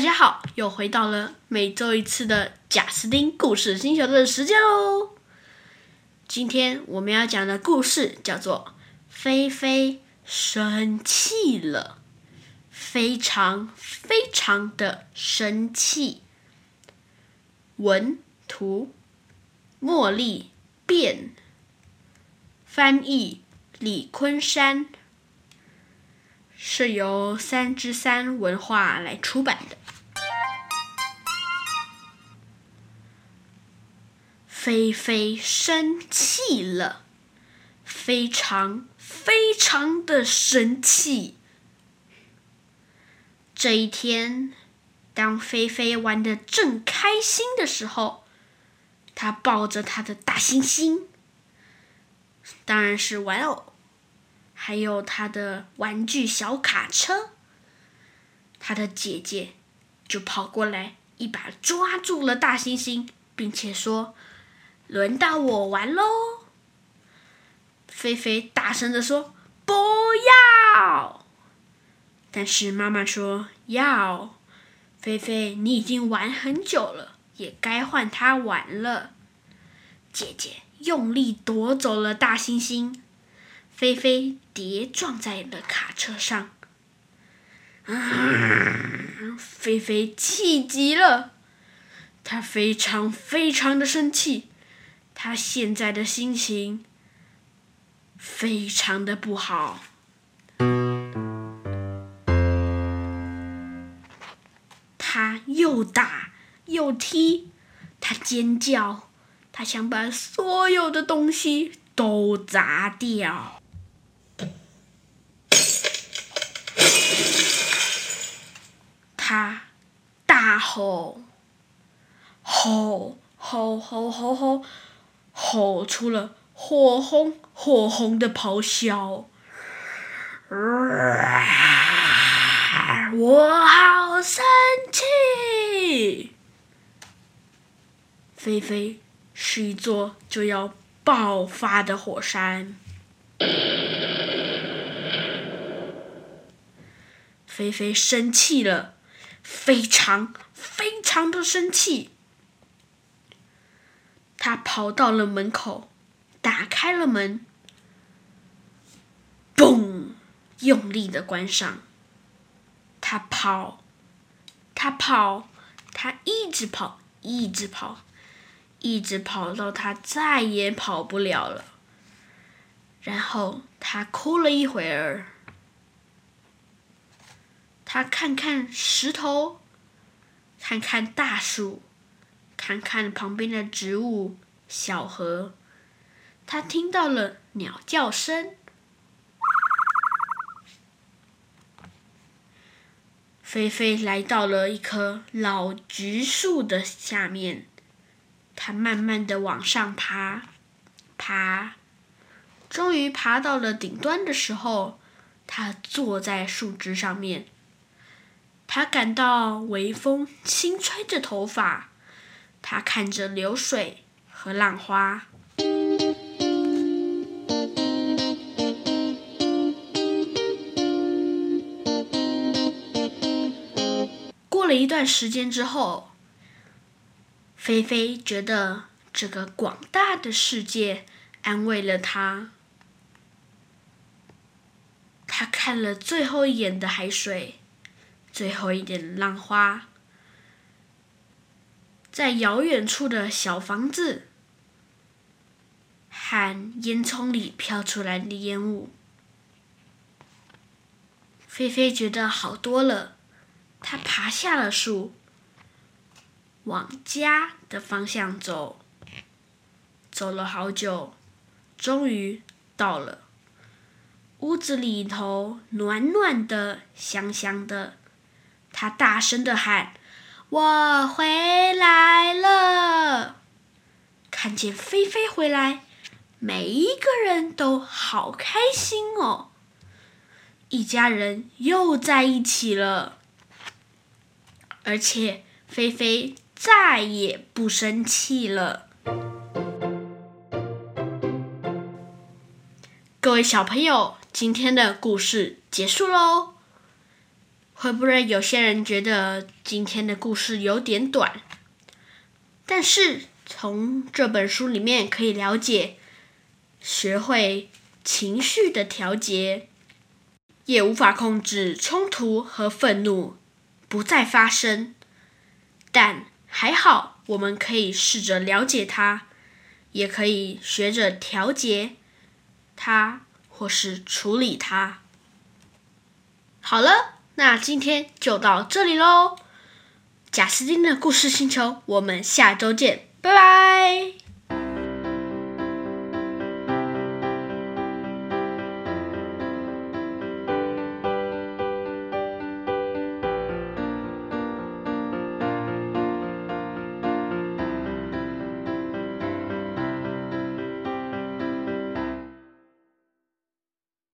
大家好，又回到了每周一次的贾斯汀故事星球的时间喽。今天我们要讲的故事叫做《菲菲生气了》，非常非常的生气。文图：茉莉变，翻译：李昆山。是由三之三文化来出版的。菲菲生气了，非常非常的生气。这一天，当菲菲玩的正开心的时候，她抱着她的大猩猩，当然是玩偶。还有他的玩具小卡车，他的姐姐就跑过来，一把抓住了大猩猩，并且说：“轮到我玩喽！”菲菲大声的说：“不要！”但是妈妈说：“要。”菲菲，你已经玩很久了，也该换他玩了。姐姐用力夺走了大猩猩。菲菲跌撞在了卡车上，菲菲气极了，她非常非常的生气，他现在的心情非常的不好，他又打又踢，他尖叫，他想把所有的东西都砸掉。他大，吼吼吼吼吼，吼吼出了火红火红的咆哮。我好生气！菲菲是一座就要爆发的火山。菲菲生气了。非常非常的生气，他跑到了门口，打开了门，嘣，用力的关上。他跑，他跑，他一直跑，一直跑，一直跑到他再也跑不了了。然后他哭了一会儿。他看看石头，看看大树，看看旁边的植物、小河。他听到了鸟叫声。菲菲来到了一棵老橘树的下面，他慢慢的往上爬，爬，终于爬到了顶端的时候，他坐在树枝上面。他感到微风轻吹着头发，他看着流水和浪花。过了一段时间之后，菲菲觉得这个广大的世界安慰了他。他看了最后一眼的海水。最后一点浪花，在遥远处的小房子和烟囱里飘出来的烟雾，菲菲觉得好多了。她爬下了树，往家的方向走，走了好久，终于到了。屋子里头暖暖的，香香的。她大声的喊：“我回来了！”看见菲菲回来，每一个人都好开心哦。一家人又在一起了，而且菲菲再也不生气了。各位小朋友，今天的故事结束喽。会不会有些人觉得今天的故事有点短？但是从这本书里面可以了解，学会情绪的调节，也无法控制冲突和愤怒不再发生。但还好，我们可以试着了解它，也可以学着调节它，或是处理它。好了。那今天就到这里喽，贾斯汀的故事星球，我们下周见，拜拜。